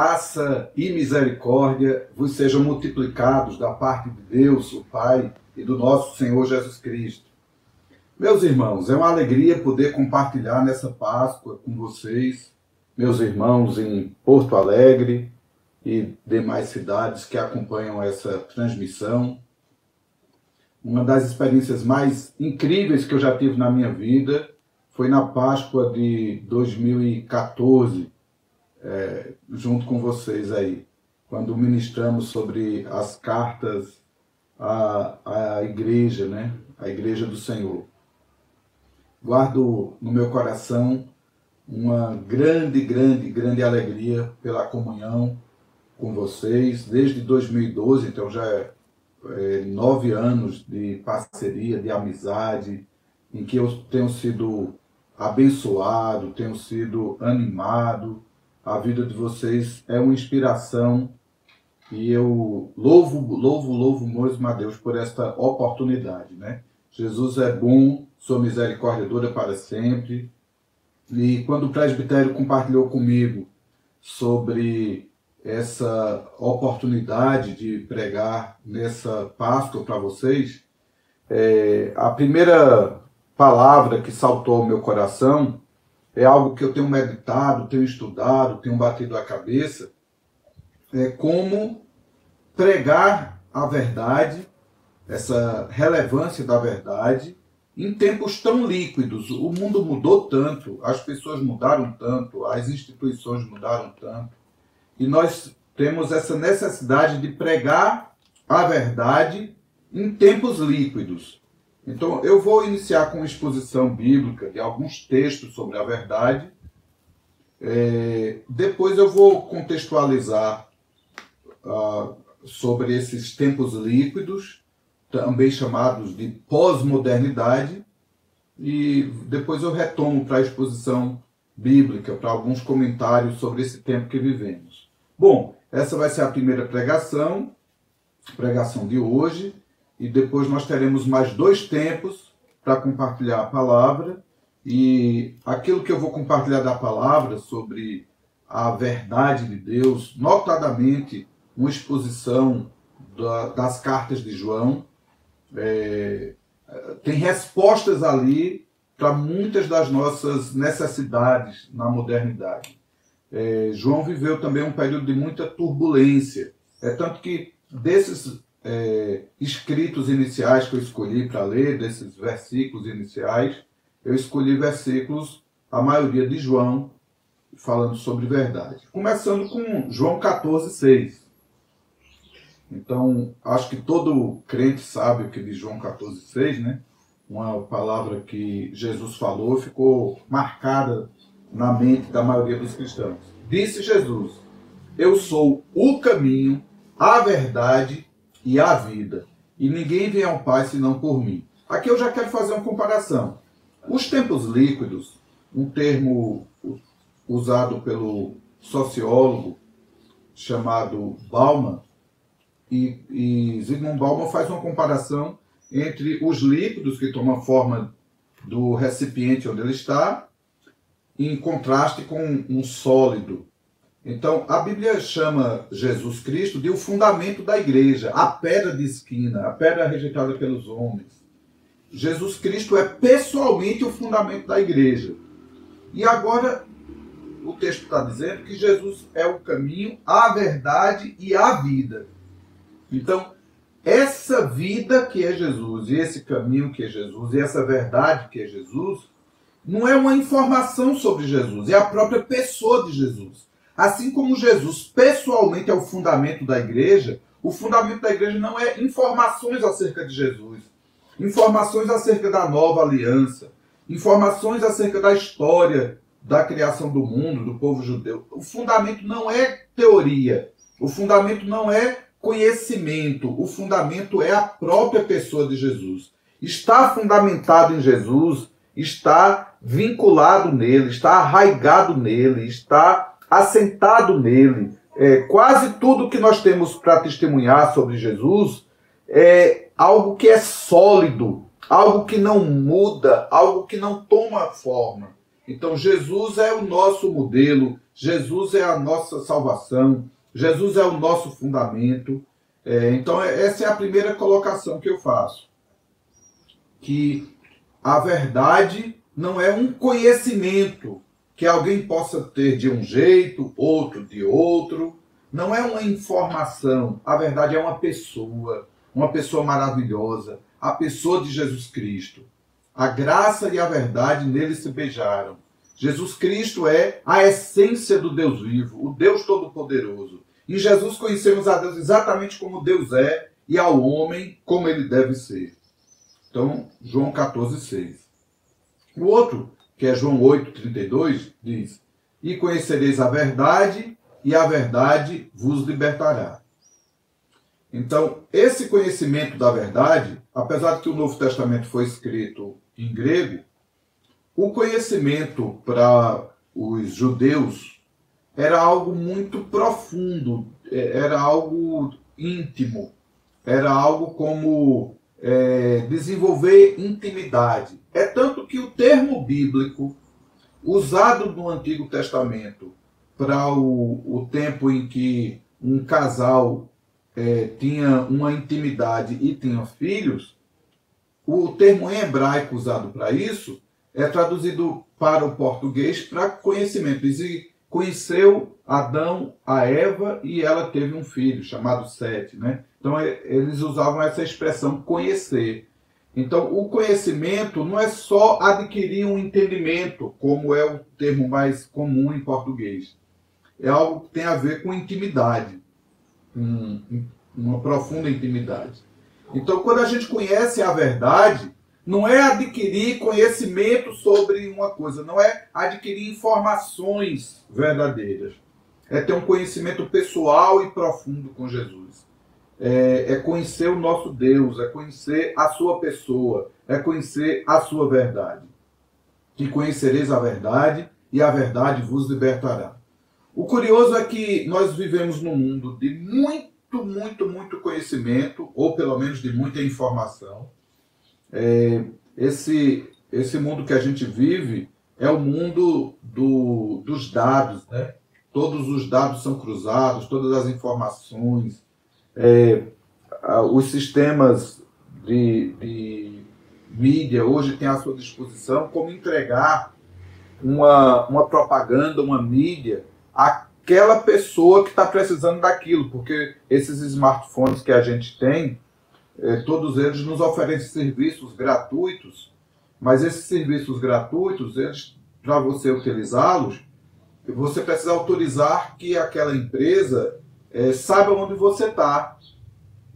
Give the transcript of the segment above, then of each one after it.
Graça e misericórdia vos sejam multiplicados da parte de Deus, o Pai, e do nosso Senhor Jesus Cristo. Meus irmãos, é uma alegria poder compartilhar nessa Páscoa com vocês, meus irmãos em Porto Alegre e demais cidades que acompanham essa transmissão. Uma das experiências mais incríveis que eu já tive na minha vida foi na Páscoa de 2014 é, junto com vocês aí, quando ministramos sobre as cartas à, à igreja, né? A igreja do Senhor. Guardo no meu coração uma grande, grande, grande alegria pela comunhão com vocês desde 2012, então já é, é nove anos de parceria, de amizade, em que eu tenho sido abençoado, tenho sido animado, a vida de vocês é uma inspiração e eu louvo, louvo, louvo mesmo a Deus por esta oportunidade, né? Jesus é bom, sua misericórdia dura para sempre. E quando o presbitério compartilhou comigo sobre essa oportunidade de pregar nessa Páscoa para vocês, é, a primeira palavra que saltou ao meu coração é algo que eu tenho meditado, tenho estudado, tenho batido a cabeça, é como pregar a verdade, essa relevância da verdade, em tempos tão líquidos. O mundo mudou tanto, as pessoas mudaram tanto, as instituições mudaram tanto, e nós temos essa necessidade de pregar a verdade em tempos líquidos. Então, eu vou iniciar com uma exposição bíblica de alguns textos sobre a verdade. É, depois eu vou contextualizar uh, sobre esses tempos líquidos, também chamados de pós-modernidade, e depois eu retomo para a exposição bíblica, para alguns comentários sobre esse tempo que vivemos. Bom, essa vai ser a primeira pregação, pregação de hoje e depois nós teremos mais dois tempos para compartilhar a palavra. E aquilo que eu vou compartilhar da palavra sobre a verdade de Deus, notadamente uma exposição da, das cartas de João, é, tem respostas ali para muitas das nossas necessidades na modernidade. É, João viveu também um período de muita turbulência. É tanto que desses é, escritos iniciais que eu escolhi para ler, desses versículos iniciais, eu escolhi versículos, a maioria de João, falando sobre verdade. Começando com João 14, 6. Então, acho que todo crente sabe o que diz João 14, 6, né? Uma palavra que Jesus falou ficou marcada na mente da maioria dos cristãos. Disse Jesus: Eu sou o caminho, a verdade e a vida. E ninguém vem ao Pai senão por mim. Aqui eu já quero fazer uma comparação. Os tempos líquidos, um termo usado pelo sociólogo chamado Bauman, e, e Zygmunt Bauman faz uma comparação entre os líquidos que tomam forma do recipiente onde ele está, em contraste com um sólido então, a Bíblia chama Jesus Cristo de o fundamento da igreja, a pedra de esquina, a pedra rejeitada pelos homens. Jesus Cristo é pessoalmente o fundamento da igreja. E agora, o texto está dizendo que Jesus é o caminho, a verdade e a vida. Então, essa vida que é Jesus, e esse caminho que é Jesus, e essa verdade que é Jesus, não é uma informação sobre Jesus, é a própria pessoa de Jesus. Assim como Jesus pessoalmente é o fundamento da igreja, o fundamento da igreja não é informações acerca de Jesus, informações acerca da nova aliança, informações acerca da história da criação do mundo, do povo judeu. O fundamento não é teoria, o fundamento não é conhecimento, o fundamento é a própria pessoa de Jesus. Está fundamentado em Jesus, está vinculado nele, está arraigado nele, está assentado nele. É, quase tudo que nós temos para testemunhar sobre Jesus é algo que é sólido, algo que não muda, algo que não toma forma. Então Jesus é o nosso modelo, Jesus é a nossa salvação, Jesus é o nosso fundamento. É, então essa é a primeira colocação que eu faço. Que a verdade não é um conhecimento que alguém possa ter de um jeito, outro de outro. Não é uma informação. A verdade é uma pessoa, uma pessoa maravilhosa, a pessoa de Jesus Cristo. A graça e a verdade nele se beijaram. Jesus Cristo é a essência do Deus vivo, o Deus Todo-Poderoso. Em Jesus conhecemos a Deus exatamente como Deus é e ao homem como ele deve ser. Então, João 14, 6. O outro, que é João 8, 32, diz: E conhecereis a verdade, e a verdade vos libertará. Então, esse conhecimento da verdade, apesar de que o Novo Testamento foi escrito em grego, o conhecimento para os judeus era algo muito profundo, é, era algo íntimo, era algo como é, desenvolver intimidade. É tanto que o termo bíblico usado no Antigo Testamento para o, o tempo em que um casal é, tinha uma intimidade e tinha filhos, o termo em hebraico usado para isso é traduzido para o português para conhecimento. E conheceu Adão a Eva e ela teve um filho chamado Sete, né? Então é, eles usavam essa expressão conhecer. Então o conhecimento não é só adquirir um entendimento, como é o termo mais comum em português. É algo que tem a ver com intimidade, um, uma profunda intimidade. Então quando a gente conhece a verdade, não é adquirir conhecimento sobre uma coisa, não é adquirir informações verdadeiras. É ter um conhecimento pessoal e profundo com Jesus é, é conhecer o nosso Deus, é conhecer a sua pessoa, é conhecer a sua verdade. Que conhecereis a verdade e a verdade vos libertará. O curioso é que nós vivemos num mundo de muito, muito, muito conhecimento, ou pelo menos de muita informação. É, esse, esse mundo que a gente vive é o mundo do, dos dados, né? Todos os dados são cruzados, todas as informações, é, os sistemas de, de, mídia hoje têm à sua disposição como entregar uma, uma propaganda, uma mídia àquela pessoa que está precisando daquilo, porque esses smartphones que a gente tem, é, todos eles nos oferecem serviços gratuitos, mas esses serviços gratuitos, eles para você utilizá-los, você precisa autorizar que aquela empresa é, saiba onde você está.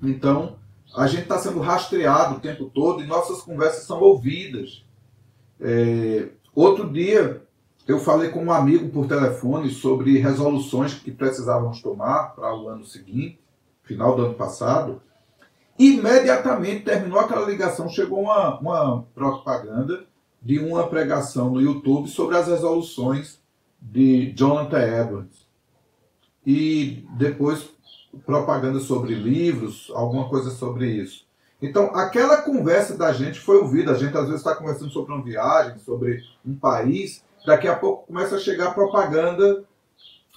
Então, a gente está sendo rastreado o tempo todo e nossas conversas são ouvidas. É, outro dia, eu falei com um amigo por telefone sobre resoluções que precisávamos tomar para o ano seguinte, final do ano passado. Imediatamente terminou aquela ligação, chegou uma, uma propaganda de uma pregação no YouTube sobre as resoluções de Jonathan Edwards e depois propaganda sobre livros, alguma coisa sobre isso. Então, aquela conversa da gente foi ouvida. A gente às vezes está conversando sobre uma viagem, sobre um país. Daqui a pouco começa a chegar propaganda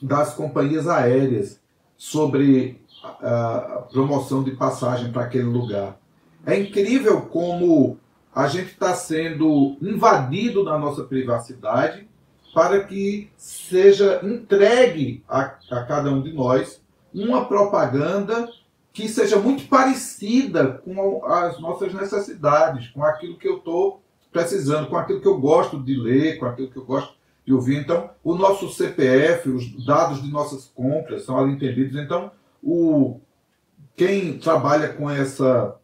das companhias aéreas sobre a promoção de passagem para aquele lugar. É incrível como a gente está sendo invadido na nossa privacidade para que seja entregue a, a cada um de nós uma propaganda que seja muito parecida com as nossas necessidades, com aquilo que eu estou precisando, com aquilo que eu gosto de ler, com aquilo que eu gosto de ouvir. Então, o nosso CPF, os dados de nossas compras são ali entendidos. Então, o, quem trabalha com essa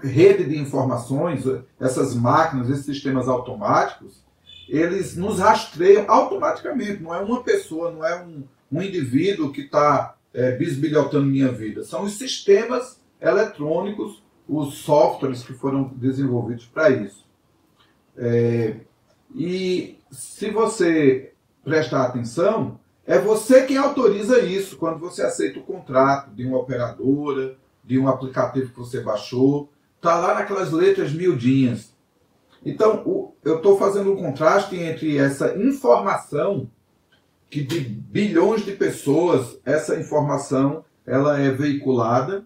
rede de informações, essas máquinas, esses sistemas automáticos, eles nos rastreiam automaticamente. Não é uma pessoa, não é um, um indivíduo que está é, bisbilhotando minha vida. São os sistemas eletrônicos, os softwares que foram desenvolvidos para isso. É, e se você prestar atenção, é você quem autoriza isso quando você aceita o contrato de uma operadora, de um aplicativo que você baixou. Está lá naquelas letras miudinhas. Então, eu estou fazendo um contraste entre essa informação que de bilhões de pessoas essa informação ela é veiculada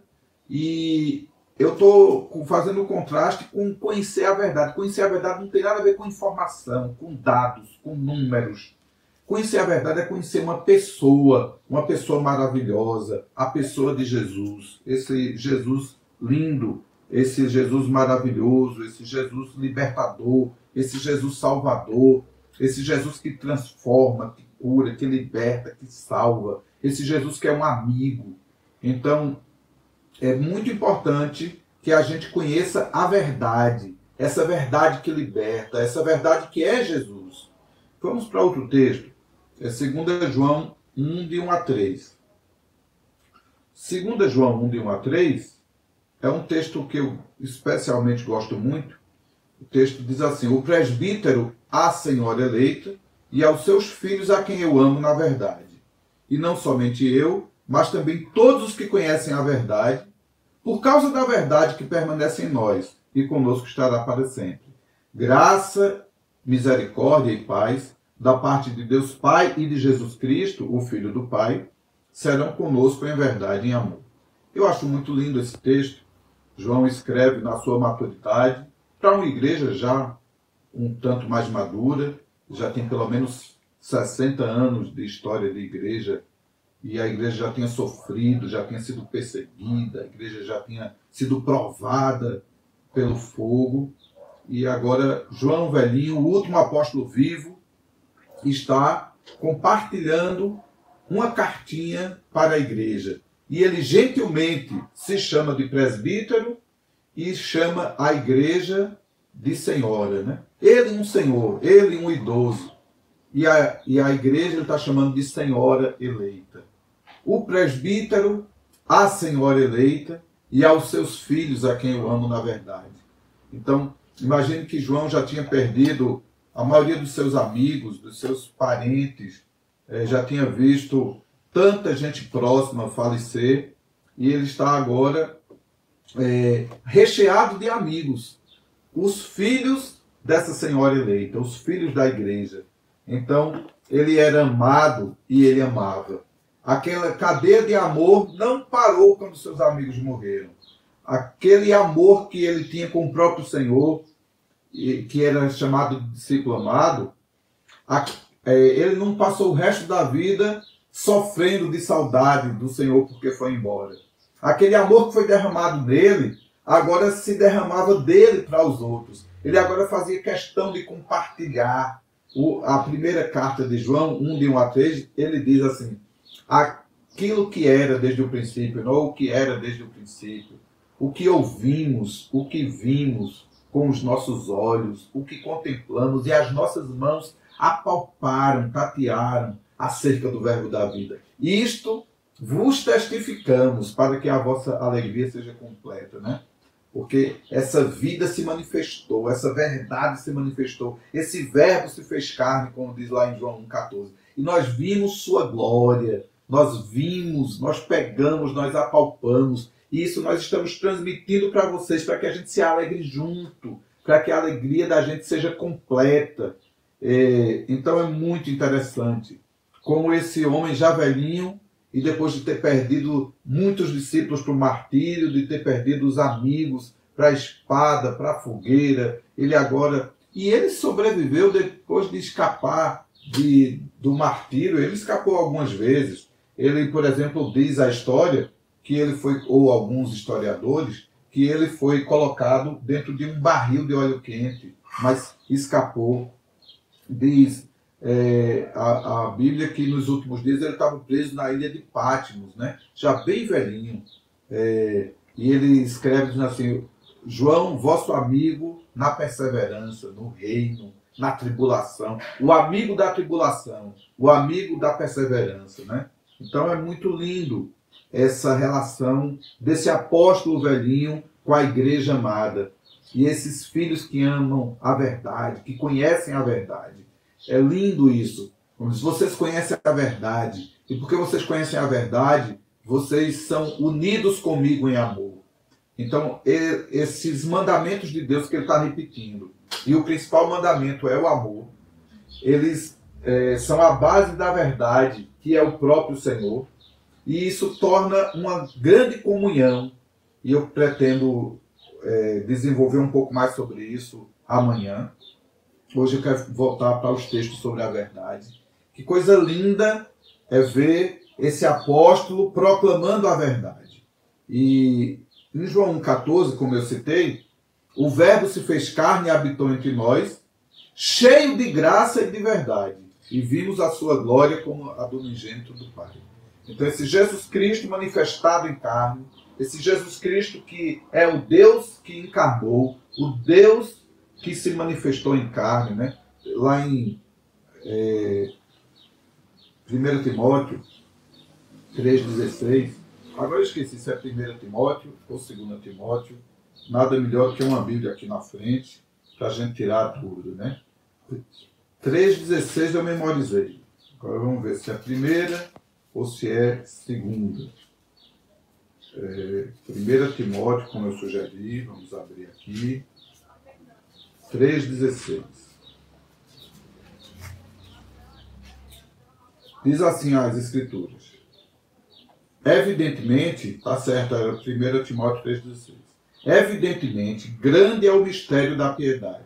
e eu estou fazendo um contraste com conhecer a verdade. Conhecer a verdade não tem nada a ver com informação, com dados, com números. Conhecer a verdade é conhecer uma pessoa, uma pessoa maravilhosa, a pessoa de Jesus, esse Jesus lindo, esse Jesus maravilhoso, esse Jesus libertador, esse Jesus salvador, esse Jesus que transforma, que cura, que liberta, que salva, esse Jesus que é um amigo. Então, é muito importante que a gente conheça a verdade, essa verdade que liberta, essa verdade que é Jesus. Vamos para outro texto, é 2 João 1, de 1 a 3. 2 João 1, de 1 a 3 é um texto que eu especialmente gosto muito. O texto diz assim: O presbítero, a senhora eleita, e aos seus filhos, a quem eu amo na verdade. E não somente eu, mas também todos os que conhecem a verdade, por causa da verdade que permanece em nós e conosco estará para sempre. Graça, misericórdia e paz da parte de Deus Pai e de Jesus Cristo, o Filho do Pai, serão conosco em verdade e em amor. Eu acho muito lindo esse texto João escreve na sua maturidade. Para uma igreja já um tanto mais madura, já tem pelo menos 60 anos de história de igreja, e a igreja já tinha sofrido, já tinha sido perseguida, a igreja já tinha sido provada pelo fogo, e agora João Velhinho, o último apóstolo vivo, está compartilhando uma cartinha para a igreja e ele gentilmente se chama de presbítero e chama a igreja de senhora. Né? Ele um senhor, ele um idoso. E a, e a igreja está chamando de senhora eleita. O presbítero, a senhora eleita e aos seus filhos, a quem eu amo na verdade. Então, imagine que João já tinha perdido a maioria dos seus amigos, dos seus parentes, eh, já tinha visto tanta gente próxima falecer e ele está agora é, recheado de amigos. Os filhos dessa senhora eleita, os filhos da igreja. Então, ele era amado e ele amava. Aquela cadeia de amor não parou quando seus amigos morreram. Aquele amor que ele tinha com o próprio Senhor, que era chamado de discípulo amado, é, ele não passou o resto da vida sofrendo de saudade do Senhor porque foi embora. Aquele amor que foi derramado nele, agora se derramava dele para os outros. Ele agora fazia questão de compartilhar. O, a primeira carta de João, 1 de 1 a 3, ele diz assim: aquilo que era desde o princípio, não o que era desde o princípio, o que ouvimos, o que vimos com os nossos olhos, o que contemplamos e as nossas mãos apalparam, tatearam acerca do verbo da vida. Isto vos testificamos para que a vossa alegria seja completa, né? Porque essa vida se manifestou, essa verdade se manifestou, esse verbo se fez carne, como diz lá em João 1,14. E nós vimos sua glória, nós vimos, nós pegamos, nós apalpamos. E isso nós estamos transmitindo para vocês, para que a gente se alegre junto, para que a alegria da gente seja completa. É, então é muito interessante como esse homem já velhinho e depois de ter perdido muitos discípulos para o martírio, de ter perdido os amigos para a espada, para a fogueira, ele agora. E ele sobreviveu depois de escapar de, do martírio, ele escapou algumas vezes. Ele, por exemplo, diz a história que ele foi, ou alguns historiadores, que ele foi colocado dentro de um barril de óleo quente, mas escapou. Diz é, a, a, Bíblia que nos últimos dias ele estava preso na ilha de Patmos, né? já bem velhinho. É, e ele escreve assim: João, vosso amigo na perseverança, no reino, na tribulação, o amigo da tribulação, o amigo da perseverança. Né? Então é muito lindo essa relação desse apóstolo velhinho com a igreja amada. E esses filhos que amam a verdade, que conhecem a verdade. É lindo isso. Vocês conhecem a verdade, e porque vocês conhecem a verdade, vocês são unidos comigo em amor. Então, esses mandamentos de Deus que ele está repetindo. e o principal mandamento é o amor, eles é, são a base da verdade, que é o próprio Senhor, e isso torna uma grande comunhão, e eu pretendo é, desenvolver um pouco mais sobre isso amanhã. Hoje eu quero voltar para os textos sobre a verdade. Que coisa linda é ver esse apóstolo proclamando a verdade. E em João 14, como eu citei, o Verbo se fez carne e habitou entre nós, cheio de graça e de verdade, e vimos a sua glória como a do unigênito do Pai. Então, esse Jesus Cristo manifestado em carne, esse Jesus Cristo que é o Deus que encarnou, o Deus que se manifestou em carne, né? lá em é, 1 Timóteo 3,16. Agora eu esqueci se é 1 Timóteo ou 2 Timóteo. Nada melhor que uma Bíblia aqui na frente para a gente tirar dúvida, né? 3,16 eu memorizei. Agora vamos ver se é a primeira ou se é segunda. É, 1 Timóteo, como eu sugeri, vamos abrir aqui. 3,16. Diz assim as Escrituras. Evidentemente, está certo, era 1 Timóteo 3,16. Evidentemente, grande é o mistério da piedade.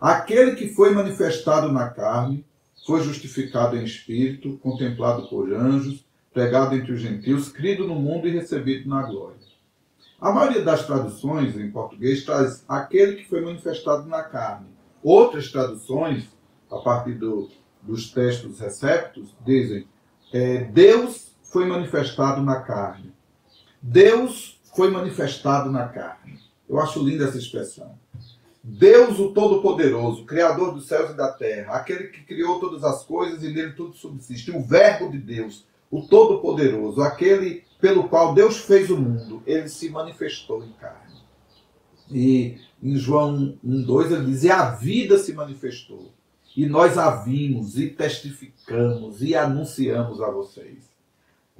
Aquele que foi manifestado na carne, foi justificado em espírito, contemplado por anjos, pregado entre os gentios, crido no mundo e recebido na glória. A maioria das traduções em português traz aquele que foi manifestado na carne. Outras traduções, a partir do, dos textos receptos, dizem é, Deus foi manifestado na carne. Deus foi manifestado na carne. Eu acho linda essa expressão. Deus, o Todo-Poderoso, Criador dos céus e da terra, aquele que criou todas as coisas e nele tudo subsiste, o Verbo de Deus, o Todo-Poderoso, aquele pelo qual Deus fez o mundo, ele se manifestou em carne. E em João 1,2 ele diz: e a vida se manifestou. E nós a vimos, e testificamos, e anunciamos a vocês.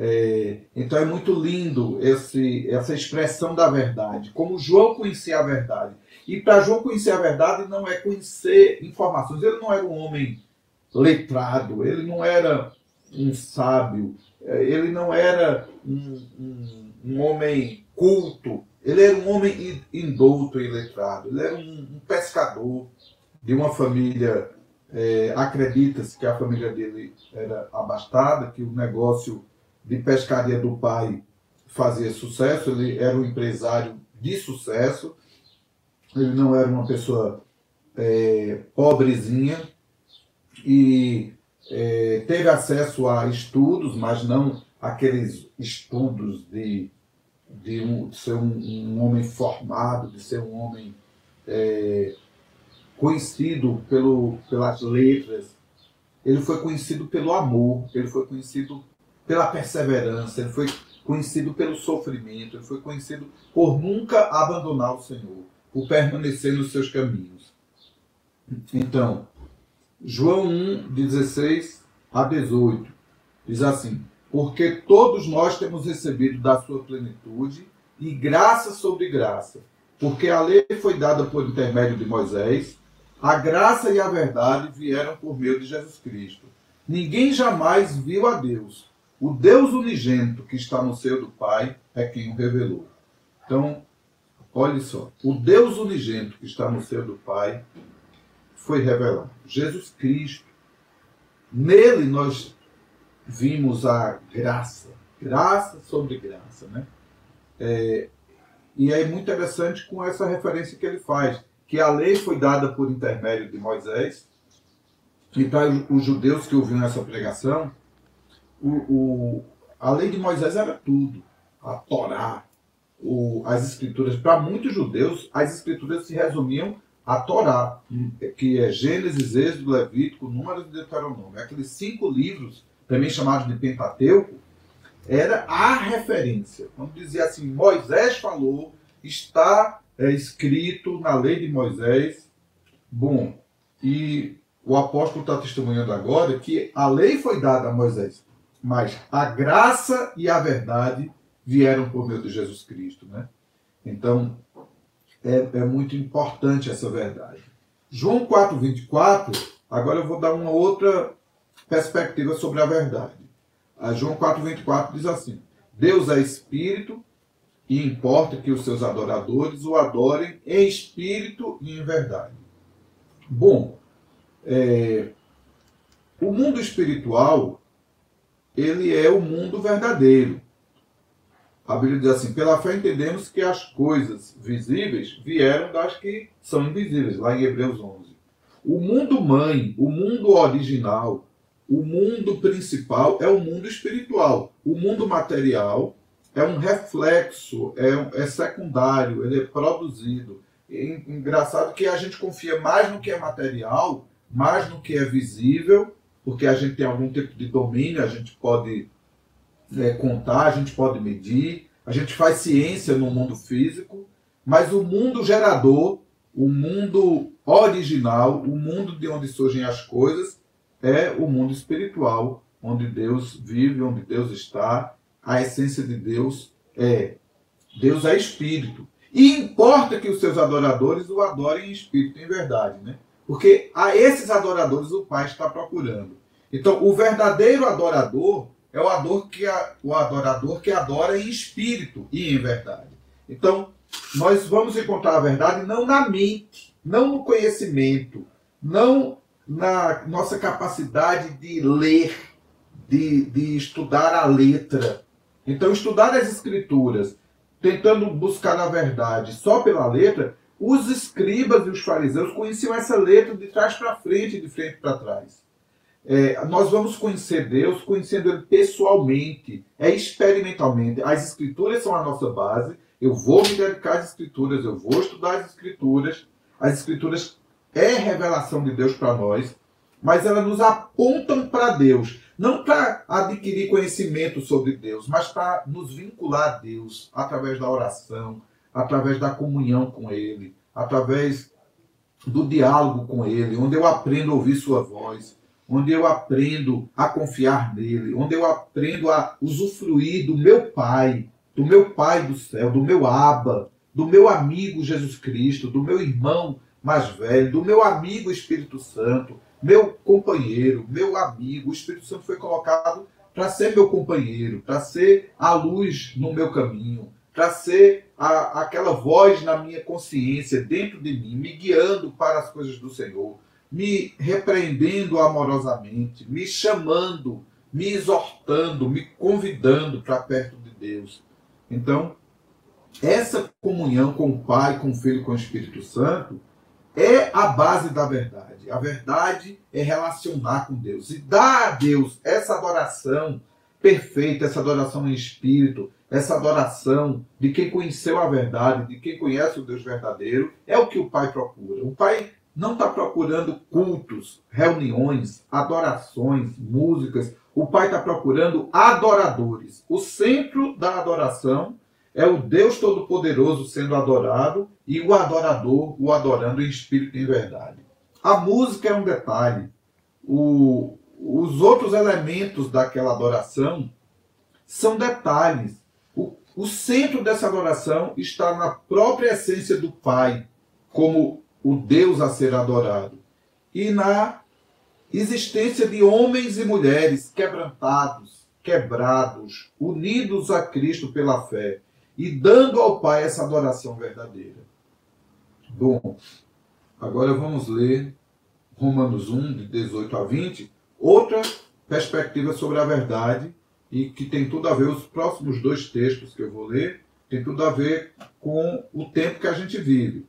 É, então é muito lindo esse, essa expressão da verdade, como João conhecia a verdade. E para João conhecer a verdade não é conhecer informações. Ele não era um homem letrado, ele não era um sábio, ele não era um, um, um homem culto, ele era um homem indouto e letrado, ele era um, um pescador de uma família. É, Acredita-se que a família dele era abastada, que o negócio de pescaria do pai fazia sucesso, ele era um empresário de sucesso, ele não era uma pessoa é, pobrezinha. E é, teve acesso a estudos, mas não aqueles estudos de, de, um, de ser um, um, homem formado, de ser um homem é, conhecido pelo, pelas letras. Ele foi conhecido pelo amor, ele foi conhecido pela perseverança, ele foi conhecido pelo sofrimento, ele foi conhecido por nunca abandonar o Senhor, por permanecer nos seus caminhos. Então, João 1, 16 a 18, diz assim: Porque todos nós temos recebido da sua plenitude e graça sobre graça, porque a lei foi dada por intermédio de Moisés, a graça e a verdade vieram por meio de Jesus Cristo. Ninguém jamais viu a Deus. O Deus unigênito que está no seio do Pai é quem o revelou. Então, olhe só. O Deus unigênito que está no seio do Pai foi revelado. Jesus Cristo. Nele nós vimos a graça. Graça sobre graça, né? É, e é muito interessante com essa referência que ele faz, que a lei foi dada por intermédio de Moisés, e para os judeus que ouviram essa pregação, o, o, a lei de Moisés era tudo. A Torá, o, as escrituras. Para muitos judeus, as escrituras se resumiam a Torá, que é Gênesis, Êxodo, Levítico, Números e Deuteronômio. Aqueles cinco livros, também chamados de Pentateuco, era a referência. Quando dizia assim, Moisés falou, está é, escrito na lei de Moisés. Bom, e o apóstolo está testemunhando agora que a lei foi dada a Moisés mas a graça e a verdade vieram por meio de Jesus Cristo. Né? Então, é, é muito importante essa verdade. João 4,24, agora eu vou dar uma outra perspectiva sobre a verdade. A João 4,24 diz assim: Deus é espírito e importa que os seus adoradores o adorem em espírito e em verdade. Bom, é, o mundo espiritual ele é o mundo verdadeiro. A Bíblia diz assim: pela fé entendemos que as coisas visíveis vieram das que são invisíveis, lá em Hebreus 11. O mundo mãe, o mundo original, o mundo principal é o mundo espiritual. O mundo material é um reflexo, é, é secundário, ele é produzido. É engraçado que a gente confia mais no que é material, mais no que é visível, porque a gente tem algum tipo de domínio, a gente pode é, contar, a gente pode medir, a gente faz ciência no mundo físico, mas o mundo gerador, o mundo original, o mundo de onde surgem as coisas, é o mundo espiritual, onde Deus vive, onde Deus está, a essência de Deus é. Deus é espírito. E importa que os seus adoradores o adorem em espírito e em verdade, né? Porque a esses adoradores o Pai está procurando. Então, o verdadeiro adorador é o, ador que a, o adorador que adora em espírito e em verdade. Então, nós vamos encontrar a verdade não na mente, não no conhecimento, não na nossa capacidade de ler, de, de estudar a letra, então, estudar as escrituras, tentando buscar a verdade só pela letra, os escribas e os fariseus conheciam essa letra de trás para frente de frente para trás. É, nós vamos conhecer Deus conhecendo Ele pessoalmente, é experimentalmente. As Escrituras são a nossa base. Eu vou me dedicar às Escrituras, eu vou estudar as Escrituras. As Escrituras é revelação de Deus para nós, mas elas nos apontam para Deus. Não para adquirir conhecimento sobre Deus, mas para nos vincular a Deus através da oração, através da comunhão com Ele, através do diálogo com Ele, onde eu aprendo a ouvir Sua voz, onde eu aprendo a confiar nele, onde eu aprendo a usufruir do meu Pai, do meu Pai do céu, do meu Abba, do meu amigo Jesus Cristo, do meu irmão mais velho, do meu amigo Espírito Santo, meu companheiro, meu amigo. O Espírito Santo foi colocado para ser meu companheiro, para ser a luz no meu caminho, para ser a, aquela voz na minha consciência, dentro de mim, me guiando para as coisas do Senhor, me repreendendo amorosamente, me chamando, me exortando, me convidando para perto de Deus. Então, essa comunhão com o Pai, com o Filho com o Espírito Santo é a base da verdade. A verdade é relacionar com Deus e dar a Deus essa adoração perfeita, essa adoração em espírito, essa adoração de quem conheceu a verdade, de quem conhece o Deus verdadeiro, é o que o Pai procura. O Pai não está procurando cultos, reuniões, adorações, músicas. O Pai está procurando adoradores. O centro da adoração é o Deus Todo-Poderoso sendo adorado e o adorador o adorando em espírito e em verdade. A música é um detalhe. O, os outros elementos daquela adoração são detalhes. O, o centro dessa adoração está na própria essência do Pai, como o Deus a ser adorado, e na existência de homens e mulheres quebrantados, quebrados, unidos a Cristo pela fé e dando ao Pai essa adoração verdadeira. Bom, agora vamos ler Romanos 1, de 18 a 20, outra perspectiva sobre a verdade e que tem tudo a ver, os próximos dois textos que eu vou ler, tem tudo a ver com o tempo que a gente vive.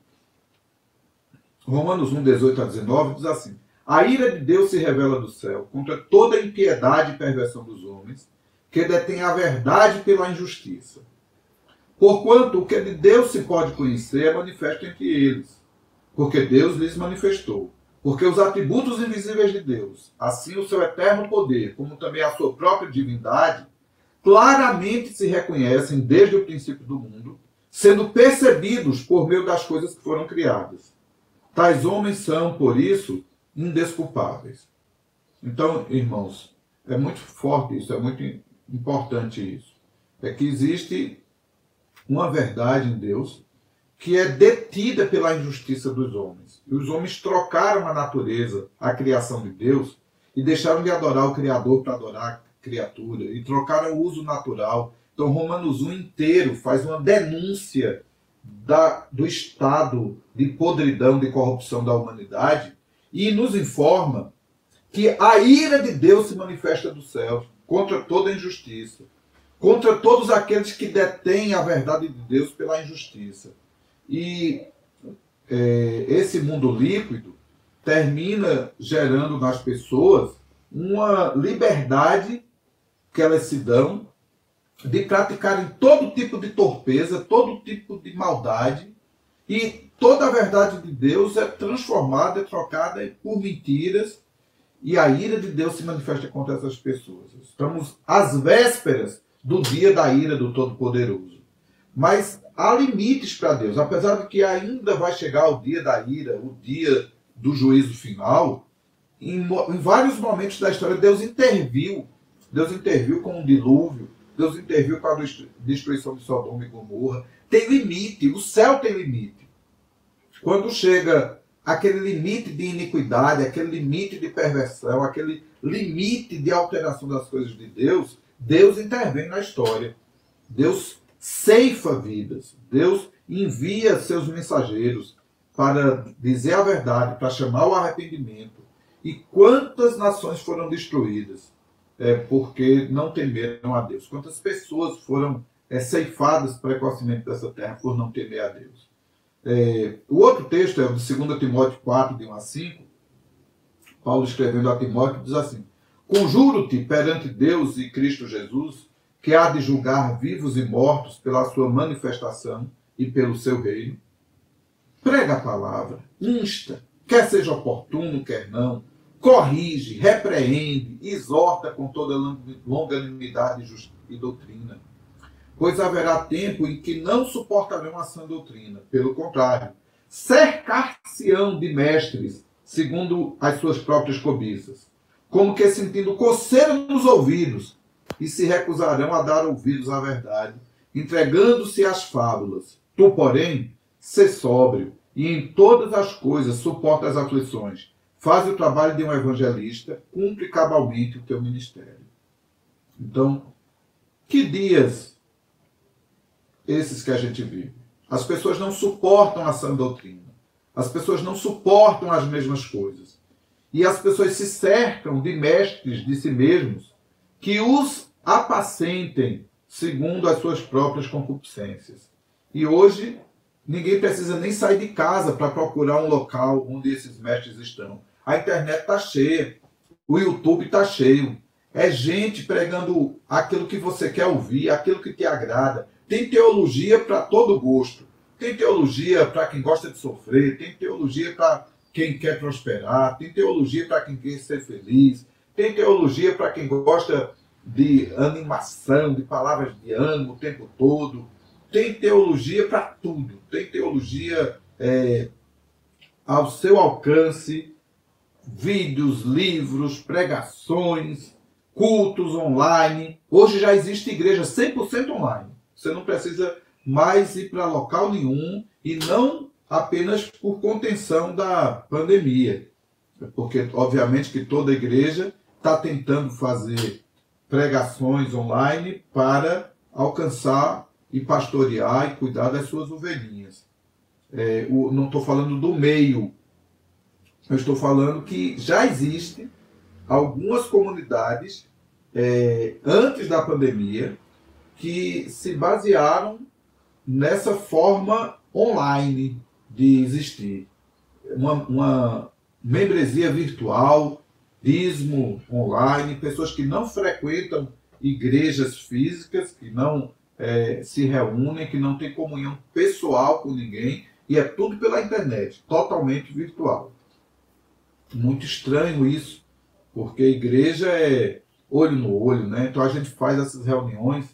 Romanos 1, 18 a 19 diz assim: A ira de Deus se revela do céu contra toda a impiedade e perversão dos homens, que detêm a verdade pela injustiça Porquanto o que de Deus se pode conhecer é manifesto entre eles, porque Deus lhes manifestou. Porque os atributos invisíveis de Deus, assim o seu eterno poder, como também a sua própria divindade, claramente se reconhecem desde o princípio do mundo, sendo percebidos por meio das coisas que foram criadas. Tais homens são, por isso, indesculpáveis. Então, irmãos, é muito forte isso, é muito importante isso. É que existe uma verdade em Deus que é detida pela injustiça dos homens. E os homens trocaram a natureza, a criação de Deus, e deixaram de adorar o Criador para adorar a criatura, e trocaram o uso natural. Então, Romanos 1 inteiro faz uma denúncia da, do estado de podridão, de corrupção da humanidade, e nos informa que a ira de Deus se manifesta do céu contra toda injustiça, contra todos aqueles que detêm a verdade de Deus pela injustiça. E é, esse mundo líquido termina gerando nas pessoas uma liberdade que elas se dão de praticarem todo tipo de torpeza, todo tipo de maldade, e toda a verdade de Deus é transformada, é trocada por mentiras, e a ira de Deus se manifesta contra essas pessoas. Estamos às vésperas do dia da ira do Todo-Poderoso. Mas há limites para Deus. Apesar de que ainda vai chegar o dia da ira, o dia do juízo final, em, em vários momentos da história Deus interviu. Deus interviu com um dilúvio, Deus interviu com a destruição de Sodoma e Gomorra. Tem limite, o céu tem limite. Quando chega aquele limite de iniquidade, aquele limite de perversão, aquele limite de alteração das coisas de Deus, Deus intervém na história. Deus ceifa vidas. Deus envia seus mensageiros para dizer a verdade, para chamar o arrependimento. E quantas nações foram destruídas é, porque não temeram a Deus? Quantas pessoas foram é, ceifadas precocemente dessa terra por não temer a Deus? É, o outro texto é o de 2 Timóteo 4, de 1 a 5. Paulo escrevendo a Timóteo diz assim: Conjuro-te perante Deus e Cristo Jesus que há de julgar vivos e mortos pela sua manifestação e pelo seu reino. Prega a palavra, insta, quer seja oportuno, quer não, corrige, repreende, exorta com toda longanimidade e doutrina. Pois haverá tempo em que não suportarão a sã doutrina, pelo contrário, cercar-se-ão de mestres, segundo as suas próprias cobiças, como que sentindo coceira nos ouvidos, e se recusarão a dar ouvidos à verdade, entregando-se às fábulas. Tu, porém, sê sóbrio e em todas as coisas suporta as aflições. Faz o trabalho de um evangelista, cumpre cabalmente o teu ministério. Então, que dias esses que a gente vive? As pessoas não suportam a sã doutrina. As pessoas não suportam as mesmas coisas. E as pessoas se cercam de mestres de si mesmos que os apacentem segundo as suas próprias concupiscências. E hoje, ninguém precisa nem sair de casa para procurar um local onde esses mestres estão. A internet está cheia, o YouTube está cheio. É gente pregando aquilo que você quer ouvir, aquilo que te agrada. Tem teologia para todo gosto. Tem teologia para quem gosta de sofrer, tem teologia para quem quer prosperar, tem teologia para quem quer ser feliz, tem teologia para quem gosta de animação, de palavras de ânimo o tempo todo. Tem teologia para tudo. Tem teologia é, ao seu alcance, vídeos, livros, pregações, cultos online. Hoje já existe igreja 100% online. Você não precisa mais ir para local nenhum e não apenas por contenção da pandemia. Porque, obviamente, que toda igreja está tentando fazer pregações online para alcançar e pastorear e cuidar das suas ovelhinhas. É, o, não estou falando do meio, eu estou falando que já existem algumas comunidades é, antes da pandemia que se basearam nessa forma online de existir. Uma, uma membresia virtual dízimo online, pessoas que não frequentam igrejas físicas, que não é, se reúnem, que não têm comunhão pessoal com ninguém, e é tudo pela internet, totalmente virtual. Muito estranho isso, porque a igreja é olho no olho, né? Então a gente faz essas reuniões.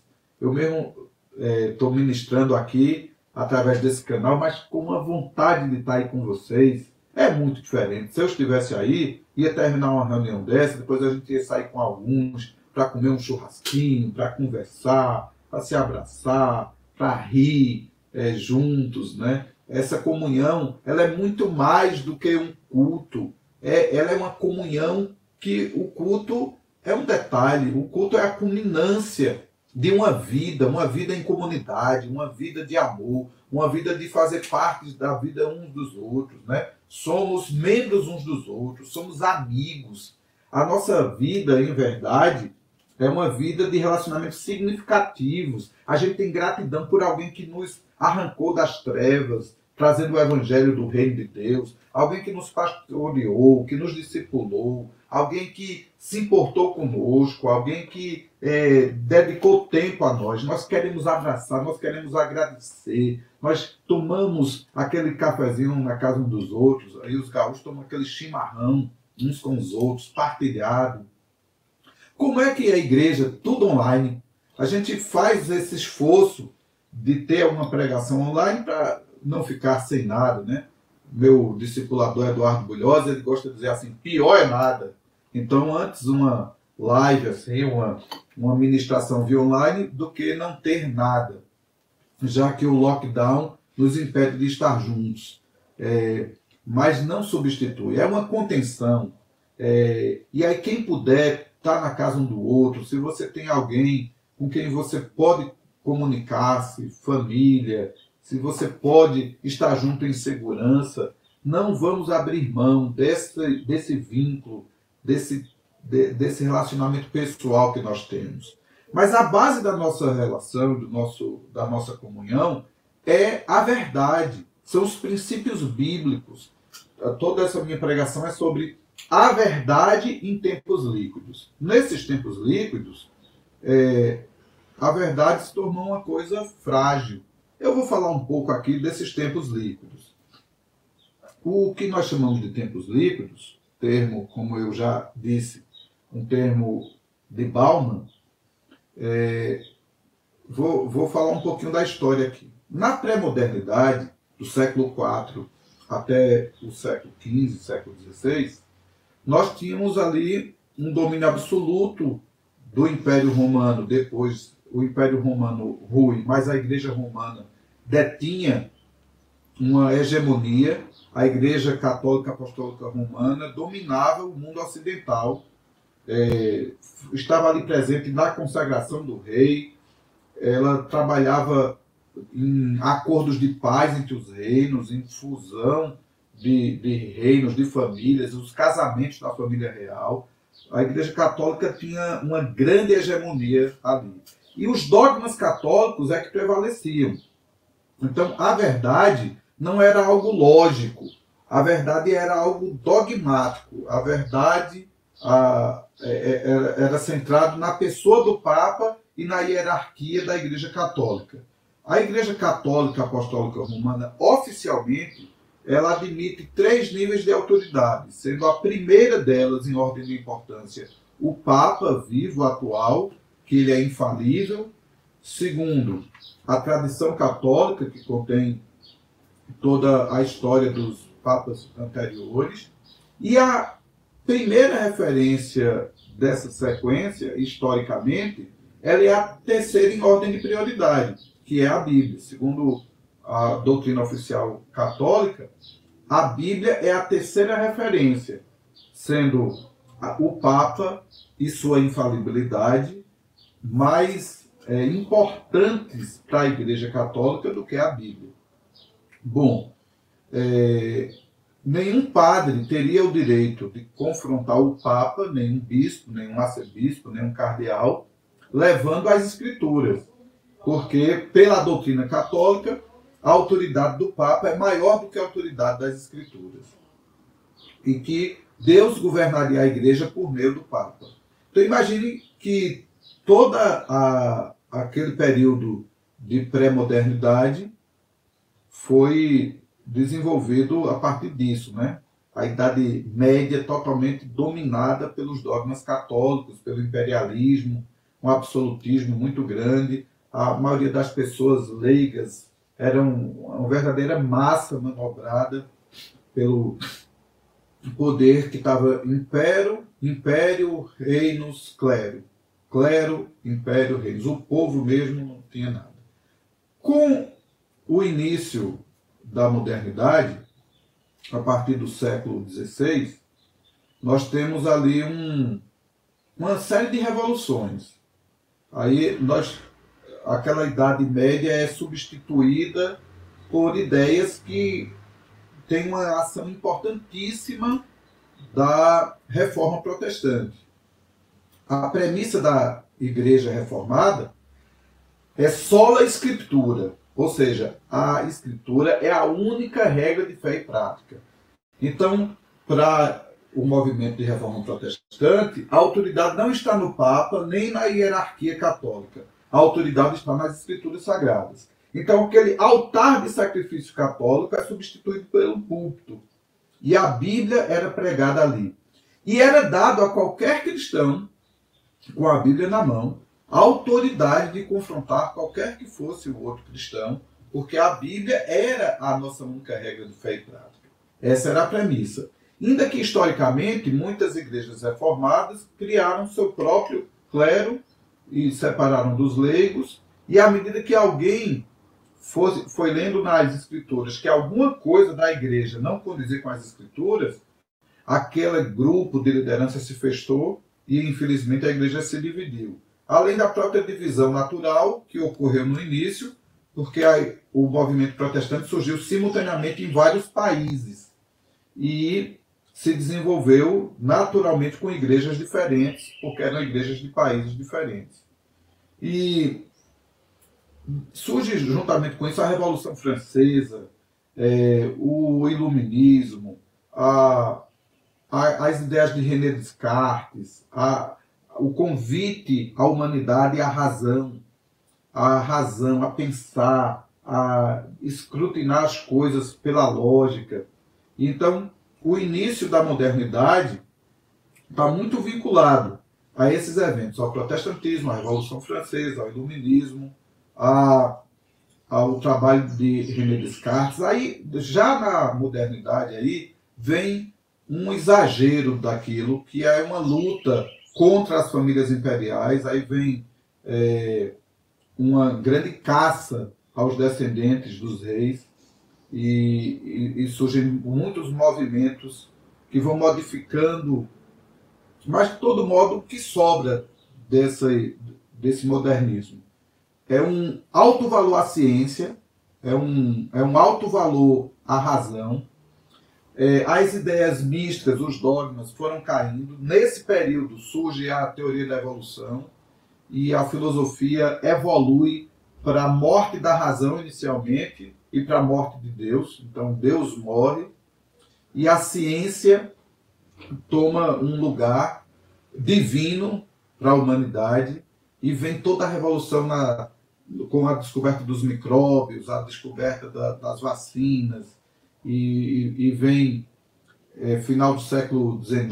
Eu mesmo estou é, ministrando aqui através desse canal, mas com uma vontade de estar aí com vocês. É muito diferente. Se eu estivesse aí, ia terminar uma reunião dessa, depois a gente ia sair com alguns para comer um churrasquinho, para conversar, para se abraçar, para rir é, juntos, né? essa comunhão, ela é muito mais do que um culto. É, ela é uma comunhão que o culto é um detalhe, o culto é a culminância de uma vida, uma vida em comunidade, uma vida de amor, uma vida de fazer parte da vida uns dos outros, né? Somos membros uns dos outros, somos amigos. A nossa vida, em verdade, é uma vida de relacionamentos significativos. A gente tem gratidão por alguém que nos arrancou das trevas, trazendo o evangelho do reino de Deus, alguém que nos pastoreou, que nos discipulou, alguém que se importou conosco, alguém que é, dedicou tempo a nós. Nós queremos abraçar, nós queremos agradecer. Nós tomamos aquele cafezinho na casa um dos outros, aí os gaúchos tomam aquele chimarrão uns com os outros, partilhado. Como é que é a igreja, tudo online, a gente faz esse esforço de ter uma pregação online para não ficar sem nada, né? Meu discipulador Eduardo Bulhosa, ele gosta de dizer assim, pior é nada. Então, antes uma live, assim, uma, uma ministração via online, do que não ter nada, já que o lockdown nos impede de estar juntos. É, mas não substitui. É uma contenção. É, e aí, quem puder, estar tá na casa um do outro, se você tem alguém com quem você pode comunicar-se, família, se você pode estar junto em segurança, não vamos abrir mão desse, desse vínculo, desse, de, desse relacionamento pessoal que nós temos. Mas a base da nossa relação, do nosso, da nossa comunhão, é a verdade, são os princípios bíblicos. Toda essa minha pregação é sobre a verdade em tempos líquidos. Nesses tempos líquidos, é, a verdade se tornou uma coisa frágil. Eu vou falar um pouco aqui desses tempos líquidos. O que nós chamamos de tempos líquidos, termo, como eu já disse, um termo de Bauman, é, vou, vou falar um pouquinho da história aqui. Na pré-modernidade, do século IV até o século XV, século XVI, nós tínhamos ali um domínio absoluto do Império Romano, depois o Império Romano ruim, mas a Igreja Romana detinha uma hegemonia, a Igreja Católica Apostólica Romana dominava o mundo ocidental, é, estava ali presente na consagração do rei, ela trabalhava em acordos de paz entre os reinos, em fusão de, de reinos, de famílias, os casamentos da família real. A Igreja Católica tinha uma grande hegemonia ali. E os dogmas católicos é que prevaleciam. Então, a verdade não era algo lógico, a verdade era algo dogmático. A verdade a, é, é, era, era centrado na pessoa do Papa e na hierarquia da Igreja Católica. A Igreja Católica Apostólica Romana, oficialmente, ela admite três níveis de autoridade, sendo a primeira delas, em ordem de importância, o Papa vivo atual, que ele é infalível. Segundo, a tradição católica, que contém toda a história dos papas anteriores. E a primeira referência dessa sequência, historicamente, ela é a terceira em ordem de prioridade, que é a Bíblia. Segundo a doutrina oficial católica, a Bíblia é a terceira referência, sendo o Papa e sua infalibilidade mais é, importantes para a Igreja Católica do que a Bíblia. Bom, é, nenhum padre teria o direito de confrontar o Papa, nenhum bispo, nenhum arcebispo, nenhum cardeal, levando as Escrituras porque, pela doutrina católica, a autoridade do Papa é maior do que a autoridade das Escrituras. E que Deus governaria a igreja por meio do Papa. Então imagine que todo aquele período de pré-modernidade foi desenvolvido a partir disso, né? A Idade Média totalmente dominada pelos dogmas católicos, pelo imperialismo, um absolutismo muito grande, a maioria das pessoas leigas eram uma verdadeira massa manobrada pelo poder que estava império, império, reinos, clero. Clero, império, reinos. O povo mesmo não tinha nada. Com o início da modernidade, a partir do século XVI, nós temos ali um, uma série de revoluções. Aí nós, aquela Idade Média é substituída por ideias que têm uma ação importantíssima da reforma protestante. A premissa da Igreja Reformada é só a Escritura, ou seja, a Escritura é a única regra de fé e prática. Então, para o movimento de reforma protestante, a autoridade não está no Papa nem na hierarquia católica. A autoridade está nas Escrituras Sagradas. Então, aquele altar de sacrifício católico é substituído pelo púlpito. E a Bíblia era pregada ali. E era dado a qualquer cristão, com a Bíblia na mão, a autoridade de confrontar qualquer que fosse o outro cristão, porque a Bíblia era a nossa única regra de fé e prática. Essa era a premissa. Ainda que historicamente muitas igrejas reformadas criaram seu próprio clero e separaram dos leigos, e à medida que alguém fosse, foi lendo nas escrituras que alguma coisa da igreja não condizia com as escrituras, aquele grupo de liderança se fechou e infelizmente a igreja se dividiu. Além da própria divisão natural que ocorreu no início, porque o movimento protestante surgiu simultaneamente em vários países e se desenvolveu naturalmente com igrejas diferentes, porque eram igrejas de países diferentes. E surge juntamente com isso a Revolução Francesa, é, o Iluminismo, a, as ideias de René Descartes, a, o convite à humanidade e à razão, a razão, a pensar, a escrutinar as coisas pela lógica. Então, o início da modernidade está muito vinculado a esses eventos, ao protestantismo, à Revolução Francesa, ao Iluminismo, a, ao trabalho de René Descartes. Aí, já na modernidade, aí, vem um exagero daquilo que é uma luta contra as famílias imperiais, aí vem é, uma grande caça aos descendentes dos reis e, e, e, surgem muitos movimentos que vão modificando, mas de todo modo o que sobra desse, desse modernismo. É um alto valor à ciência, é um, é um alto valor à razão, é, as ideias místicas, os dogmas foram caindo. Nesse período surge a teoria da evolução e a filosofia evolui para a morte da razão inicialmente e para a morte de Deus. Então Deus morre e a ciência toma um lugar divino para a humanidade e vem toda a revolução na, com a descoberta dos micróbios, a descoberta da, das vacinas, e, e vem é, final do século XIX,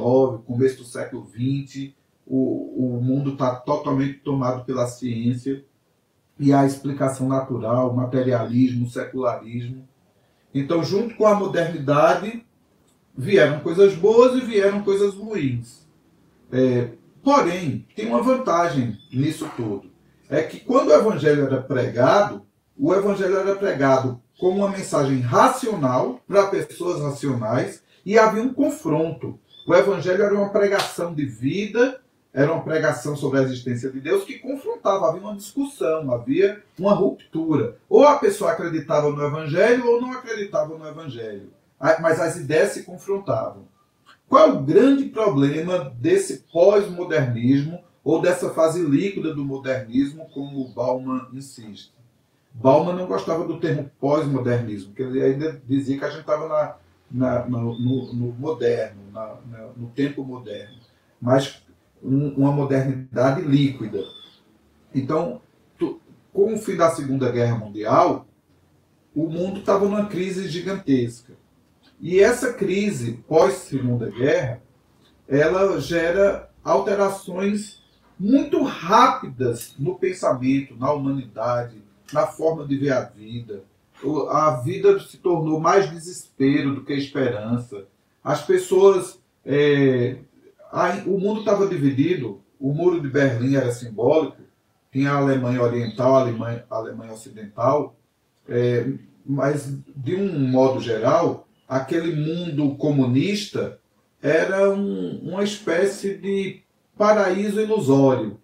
começo do século XX, o, o mundo está totalmente tomado pela ciência e a explicação natural, o materialismo, o secularismo. Então, junto com a modernidade, vieram coisas boas e vieram coisas ruins. É, porém, tem uma vantagem nisso tudo. É que quando o evangelho era pregado, o evangelho era pregado como uma mensagem racional para pessoas racionais e havia um confronto. O evangelho era uma pregação de vida, era uma pregação sobre a existência de Deus que confrontava, havia uma discussão, havia uma ruptura. Ou a pessoa acreditava no evangelho ou não acreditava no evangelho. Mas as ideias se confrontavam. Qual é o grande problema desse pós-modernismo ou dessa fase líquida do modernismo, como o Bauman insiste? Bauman não gostava do termo pós-modernismo, porque ele ainda dizia que a gente estava na, na, no, no, no, moderno, na, no tempo moderno, mas um, uma modernidade líquida. Então, tu, com o fim da Segunda Guerra Mundial, o mundo estava numa crise gigantesca. E essa crise pós-Segunda Guerra, ela gera alterações muito rápidas no pensamento, na humanidade, na forma de ver a vida. A vida se tornou mais desespero do que esperança. As pessoas. É, a, o mundo estava dividido. O muro de Berlim era simbólico. Tinha a Alemanha Oriental, a Alemanha, a Alemanha Ocidental. É, mas de um modo geral, aquele mundo comunista era um, uma espécie de paraíso ilusório.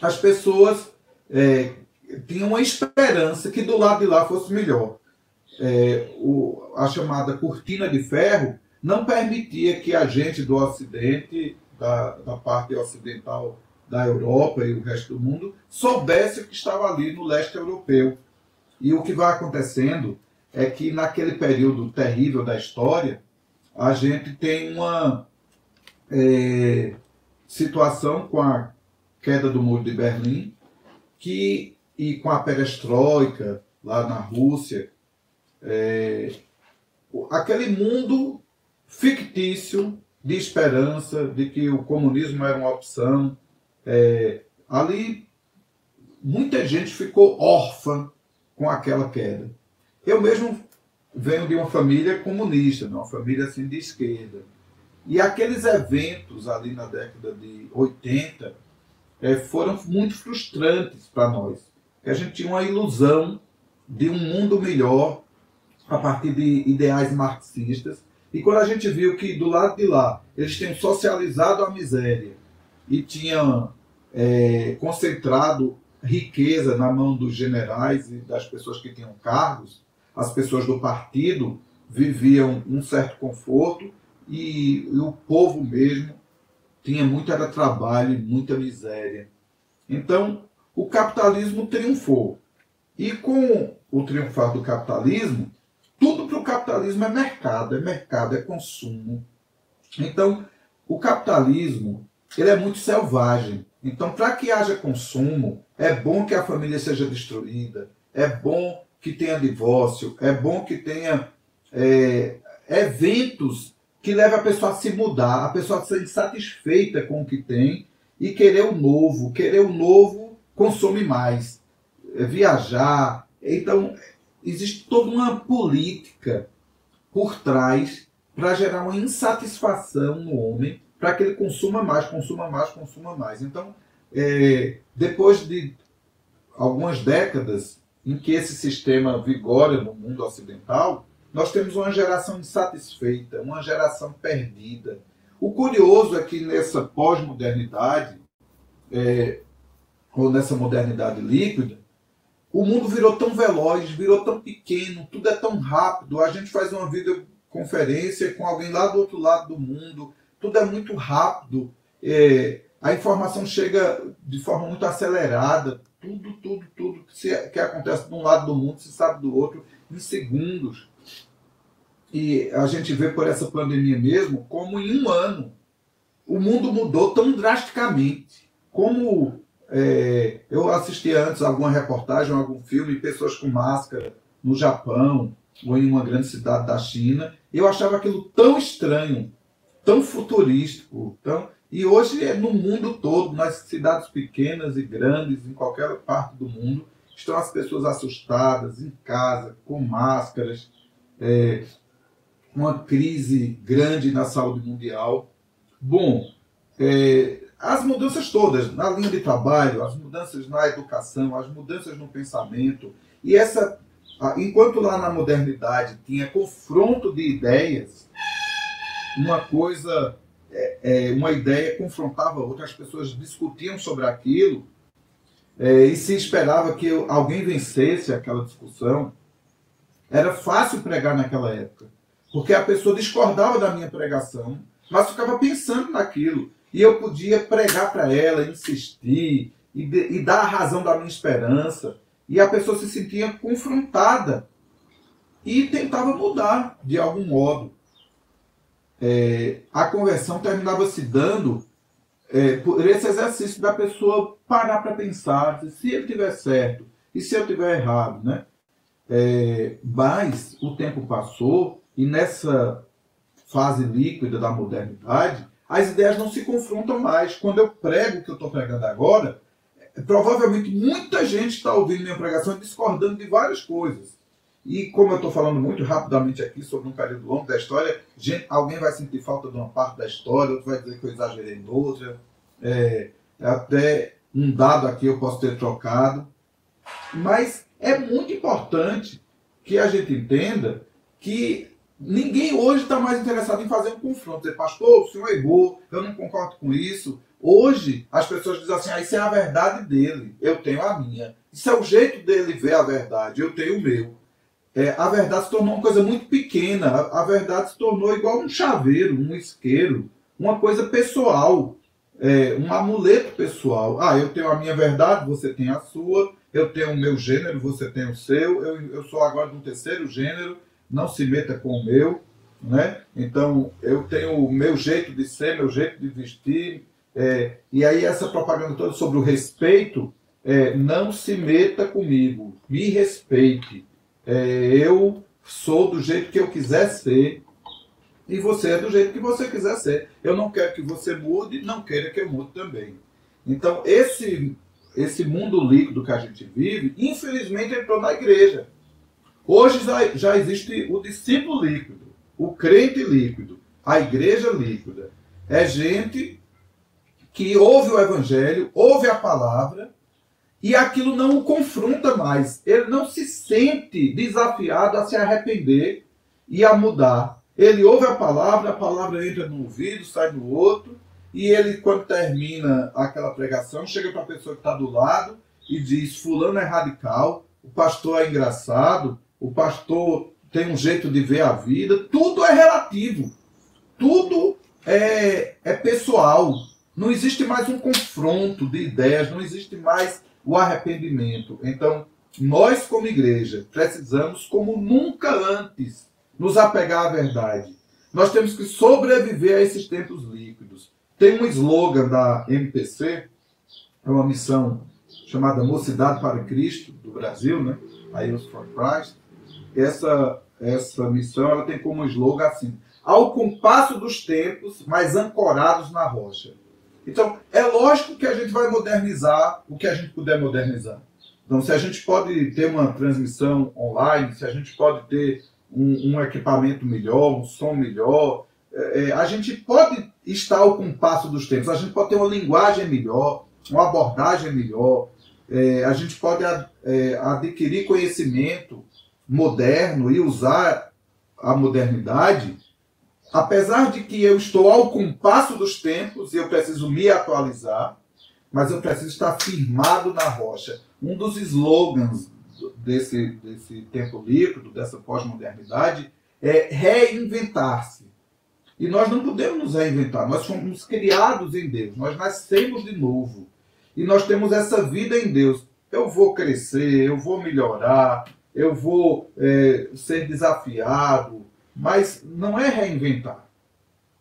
As pessoas é, tinham uma esperança que do lado de lá fosse melhor. É, o, a chamada cortina de ferro não permitia que a gente do Ocidente, da, da parte ocidental da Europa e o resto do mundo, soubesse o que estava ali no leste europeu. E o que vai acontecendo é que naquele período terrível da história, a gente tem uma é, situação com a queda do muro de Berlim que, e com a perestroika lá na Rússia, é, aquele mundo fictício de esperança de que o comunismo era uma opção. É, ali muita gente ficou órfã com aquela queda. Eu mesmo venho de uma família comunista, uma família assim de esquerda. E aqueles eventos ali na década de 80 é, foram muito frustrantes para nós. A gente tinha uma ilusão de um mundo melhor a partir de ideais marxistas. E quando a gente viu que do lado de lá eles tinham socializado a miséria e tinham é, concentrado riqueza na mão dos generais e das pessoas que tinham cargos, as pessoas do partido viviam um certo conforto e, e o povo mesmo tinha muito era trabalho e muita miséria. Então, o capitalismo triunfou. E com o triunfar do capitalismo, tudo para o capitalismo é mercado, é mercado, é consumo. Então, o capitalismo ele é muito selvagem. Então, para que haja consumo, é bom que a família seja destruída, é bom que tenha divórcio, é bom que tenha é, eventos que levem a pessoa a se mudar, a pessoa a ser insatisfeita com o que tem e querer o novo. Querer o novo consome mais. É viajar. Então, existe toda uma política por trás para gerar uma insatisfação no homem, para que ele consuma mais, consuma mais, consuma mais. Então, é, depois de algumas décadas em que esse sistema vigora no mundo ocidental, nós temos uma geração insatisfeita, uma geração perdida. O curioso é que nessa pós-modernidade, é, ou nessa modernidade líquida, o mundo virou tão veloz, virou tão pequeno, tudo é tão rápido. A gente faz uma videoconferência com alguém lá do outro lado do mundo, tudo é muito rápido. É, a informação chega de forma muito acelerada. Tudo, tudo, tudo que, que acontece de um lado do mundo se sabe do outro em segundos. E a gente vê por essa pandemia mesmo como em um ano o mundo mudou tão drasticamente. Como é, eu assisti antes alguma reportagem, algum filme, pessoas com máscara no Japão ou em uma grande cidade da China. Eu achava aquilo tão estranho, tão futurístico, tão e hoje é no mundo todo, nas cidades pequenas e grandes, em qualquer parte do mundo, estão as pessoas assustadas, em casa, com máscaras, é, uma crise grande na saúde mundial. Bom, é, as mudanças todas, na linha de trabalho, as mudanças na educação, as mudanças no pensamento, e essa, enquanto lá na modernidade tinha confronto de ideias, uma coisa é, é, uma ideia confrontava outra, as pessoas discutiam sobre aquilo é, e se esperava que alguém vencesse aquela discussão. Era fácil pregar naquela época, porque a pessoa discordava da minha pregação, mas ficava pensando naquilo. E eu podia pregar para ela, insistir e, de, e dar a razão da minha esperança. E a pessoa se sentia confrontada e tentava mudar de algum modo é, a conversão terminava se dando é, por esse exercício da pessoa parar para pensar se ele tiver certo e se eu tiver errado, né? É, mas o tempo passou e nessa fase líquida da modernidade as ideias não se confrontam mais. Quando eu prego o que eu estou pregando agora, é, provavelmente muita gente está ouvindo minha pregação e discordando de várias coisas. E como eu estou falando muito rapidamente aqui sobre um período longo da história, gente, alguém vai sentir falta de uma parte da história, outro vai dizer que eu exagerei em outra. É, até um dado aqui eu posso ter trocado. Mas é muito importante que a gente entenda que ninguém hoje está mais interessado em fazer um confronto. Dizer, pastor, o senhor errou, eu não concordo com isso. Hoje as pessoas dizem assim: ah, isso é a verdade dele, eu tenho a minha. Isso é o jeito dele ver a verdade, eu tenho o meu. É, a verdade se tornou uma coisa muito pequena, a, verdade se tornou igual um chaveiro, um isqueiro, uma coisa pessoal, é, um amuleto pessoal. Ah, eu tenho a minha verdade, você tem a sua, eu tenho o meu gênero, você tem o seu, eu, eu sou agora do terceiro gênero, não se meta com o meu. Né? Então, eu tenho o meu jeito de ser, meu jeito de vestir, é, e aí essa propaganda toda sobre o respeito, é, não se meta comigo, me respeite. É, eu sou do jeito que eu quiser ser e você é do jeito que você quiser ser. Eu não quero que você mude, não queira que eu mude também. Então, esse, esse mundo líquido que a gente vive, infelizmente entrou na igreja. Hoje já, já existe o discípulo líquido, o crente líquido, a igreja líquida. É gente que ouve o evangelho, ouve a palavra, e aquilo não o confronta mais. Ele não se sente desafiado a se arrepender e a mudar. Ele ouve a palavra, a palavra entra no ouvido, sai no outro, e ele, quando termina aquela pregação, chega para a pessoa que está do lado e diz: Fulano é radical, o pastor é engraçado, o pastor tem um jeito de ver a vida. Tudo é relativo, tudo é, é pessoal. Não existe mais um confronto de ideias, não existe mais o arrependimento. Então, nós, como igreja, precisamos, como nunca antes, nos apegar à verdade. Nós temos que sobreviver a esses tempos líquidos. Tem um slogan da MPC, é uma missão chamada Mocidade para Cristo, do Brasil, né? a Youth for Christ. Essa, essa missão ela tem como slogan assim: ao compasso dos tempos, mas ancorados na rocha. Então, é lógico que a gente vai modernizar o que a gente puder modernizar. Então, se a gente pode ter uma transmissão online, se a gente pode ter um, um equipamento melhor, um som melhor, é, é, a gente pode estar ao compasso dos tempos, a gente pode ter uma linguagem melhor, uma abordagem melhor, é, a gente pode é, adquirir conhecimento moderno e usar a modernidade apesar de que eu estou ao compasso dos tempos e eu preciso me atualizar, mas eu preciso estar firmado na rocha. Um dos slogans desse, desse tempo líquido, dessa pós-modernidade, é reinventar-se. E nós não podemos nos reinventar, nós fomos criados em Deus, nós nascemos de novo. E nós temos essa vida em Deus. Eu vou crescer, eu vou melhorar, eu vou é, ser desafiado, mas não é reinventar.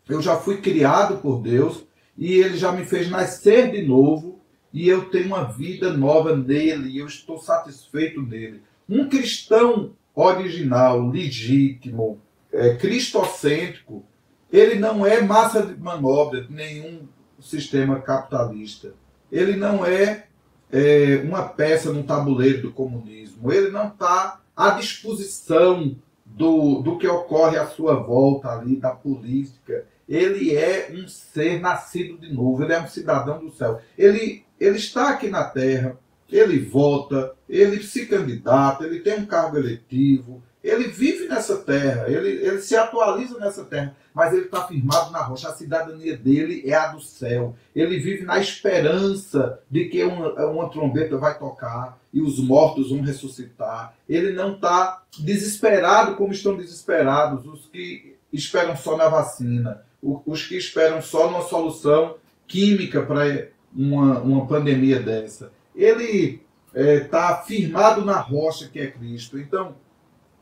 Eu já fui criado por Deus e ele já me fez nascer de novo e eu tenho uma vida nova nele e eu estou satisfeito nele. Um cristão original, legítimo, é, cristocêntrico, ele não é massa de manobra de nenhum sistema capitalista. Ele não é, é uma peça no tabuleiro do comunismo. Ele não está à disposição do, do que ocorre à sua volta ali, da política. Ele é um ser nascido de novo, ele é um cidadão do céu. Ele, ele está aqui na terra, ele vota, ele se candidata, ele tem um cargo eletivo, ele vive nessa terra, ele, ele se atualiza nessa terra, mas ele está firmado na rocha. A cidadania dele é a do céu. Ele vive na esperança de que uma, uma trombeta vai tocar e os mortos vão ressuscitar. Ele não está desesperado como estão desesperados os que esperam só na vacina, os que esperam só numa solução química para uma, uma pandemia dessa. Ele está é, firmado na rocha que é Cristo. Então,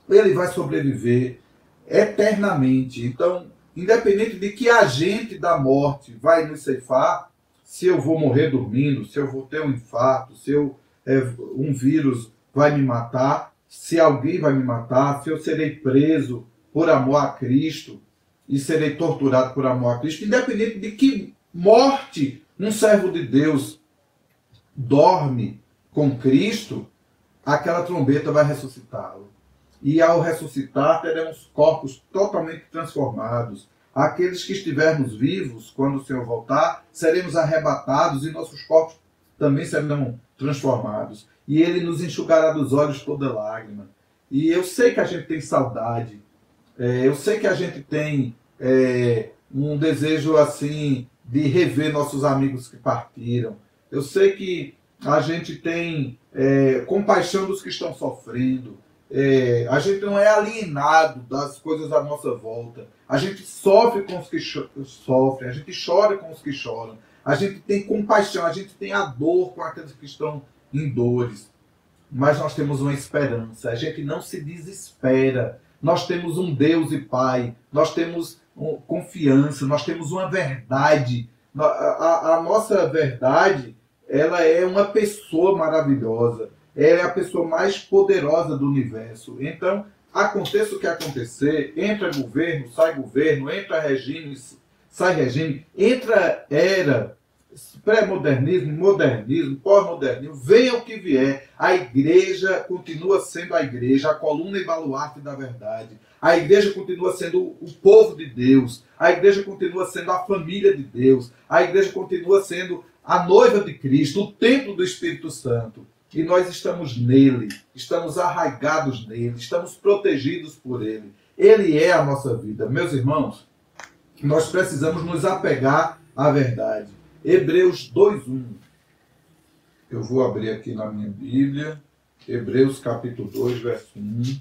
ele vai sobreviver eternamente. Então, independente de que agente da morte vai nos ceifar, se eu vou morrer dormindo, se eu vou ter um infarto, se eu, é, um vírus vai me matar, se alguém vai me matar, se eu serei preso por amor a Cristo e serei torturado por amor a Cristo, independente de que morte um servo de Deus dorme com Cristo, aquela trombeta vai ressuscitá-lo e ao ressuscitar teremos corpos totalmente transformados. Aqueles que estivermos vivos quando o Senhor voltar, seremos arrebatados e nossos corpos também serão transformados. E ele nos enxugará dos olhos toda lágrima. E eu sei que a gente tem saudade, é, eu sei que a gente tem é, um desejo assim de rever nossos amigos que partiram. Eu sei que a gente tem é, compaixão dos que estão sofrendo. É, a gente não é alienado das coisas à nossa volta. A gente sofre com os que sofrem, a gente chora com os que choram. A gente tem compaixão, a gente tem a dor com aqueles que estão em dores. Mas nós temos uma esperança, a gente não se desespera. Nós temos um Deus e Pai, nós temos confiança, nós temos uma verdade. A, a, a nossa verdade, ela é uma pessoa maravilhosa. Ela é a pessoa mais poderosa do universo. Então, aconteça o que acontecer, entra governo, sai governo, entra regime, sai regime, entra era, pré-modernismo, modernismo, pós-modernismo, venha o que vier, a igreja continua sendo a igreja, a coluna e baluarte da verdade. A igreja continua sendo o povo de Deus, a igreja continua sendo a família de Deus, a igreja continua sendo a noiva de Cristo, o templo do Espírito Santo. E nós estamos nele, estamos arraigados nele, estamos protegidos por ele. Ele é a nossa vida. Meus irmãos, nós precisamos nos apegar à verdade. Hebreus 2:1. Eu vou abrir aqui na minha Bíblia, Hebreus capítulo 2, verso 1.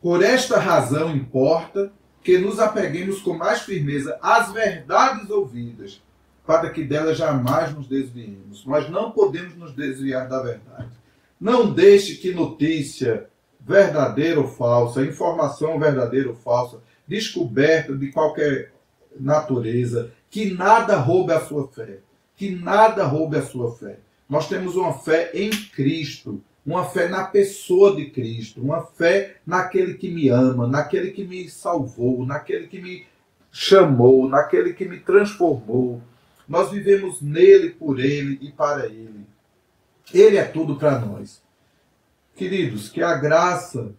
Por esta razão importa que nos apeguemos com mais firmeza às verdades ouvidas, para que delas jamais nos desviemos. Mas não podemos nos desviar da verdade. Não deixe que notícia verdadeira ou falsa, informação verdadeira ou falsa, descoberta de qualquer natureza, que nada roube a sua fé. Que nada roube a sua fé. Nós temos uma fé em Cristo, uma fé na pessoa de Cristo, uma fé naquele que me ama, naquele que me salvou, naquele que me chamou, naquele que me transformou. Nós vivemos nele, por ele e para ele. Ele é tudo para nós. Queridos, que a graça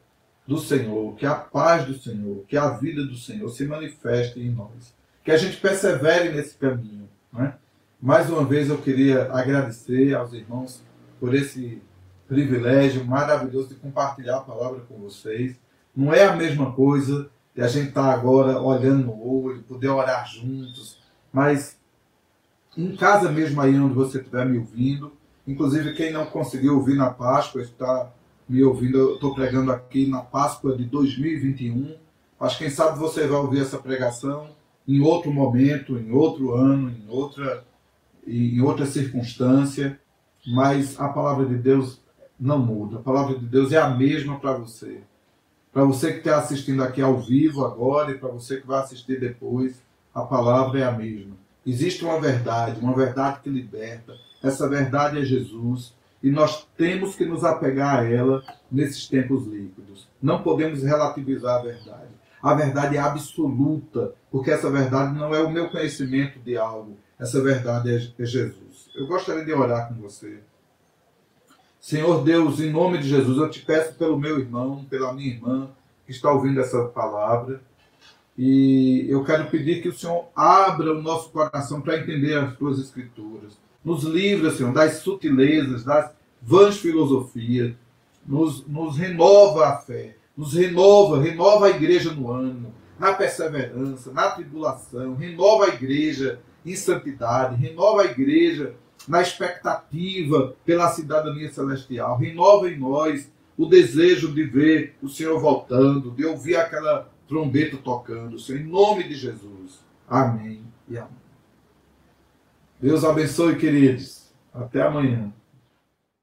do Senhor, que a paz do Senhor, que a vida do Senhor se manifeste em nós que a gente persevere nesse caminho. Né? Mais uma vez eu queria agradecer aos irmãos por esse privilégio maravilhoso de compartilhar a palavra com vocês. Não é a mesma coisa de a gente estar tá agora olhando no olho, poder orar juntos, mas em casa mesmo aí onde você estiver me ouvindo, inclusive quem não conseguiu ouvir na Páscoa, está me ouvindo, eu estou pregando aqui na Páscoa de 2021. Acho que quem sabe você vai ouvir essa pregação em outro momento, em outro ano, em outra, em outra circunstância, mas a palavra de Deus não muda. A palavra de Deus é a mesma para você. Para você que está assistindo aqui ao vivo agora e para você que vai assistir depois, a palavra é a mesma. Existe uma verdade, uma verdade que liberta. Essa verdade é Jesus e nós temos que nos apegar a ela nesses tempos líquidos. Não podemos relativizar a verdade. A verdade é absoluta, porque essa verdade não é o meu conhecimento de algo, essa verdade é, é Jesus. Eu gostaria de orar com você. Senhor Deus, em nome de Jesus, eu te peço pelo meu irmão, pela minha irmã que está ouvindo essa palavra. E eu quero pedir que o Senhor abra o nosso coração para entender as tuas escrituras. Nos livra, Senhor, das sutilezas, das vãs filosofias. Nos, nos renova a fé nos renova, renova a igreja no ano, na perseverança, na tribulação, renova a igreja em santidade, renova a igreja na expectativa pela cidadania celestial, renova em nós o desejo de ver o Senhor voltando, de ouvir aquela trombeta tocando, Senhor, em nome de Jesus. Amém e amém. Deus abençoe, queridos. Até amanhã.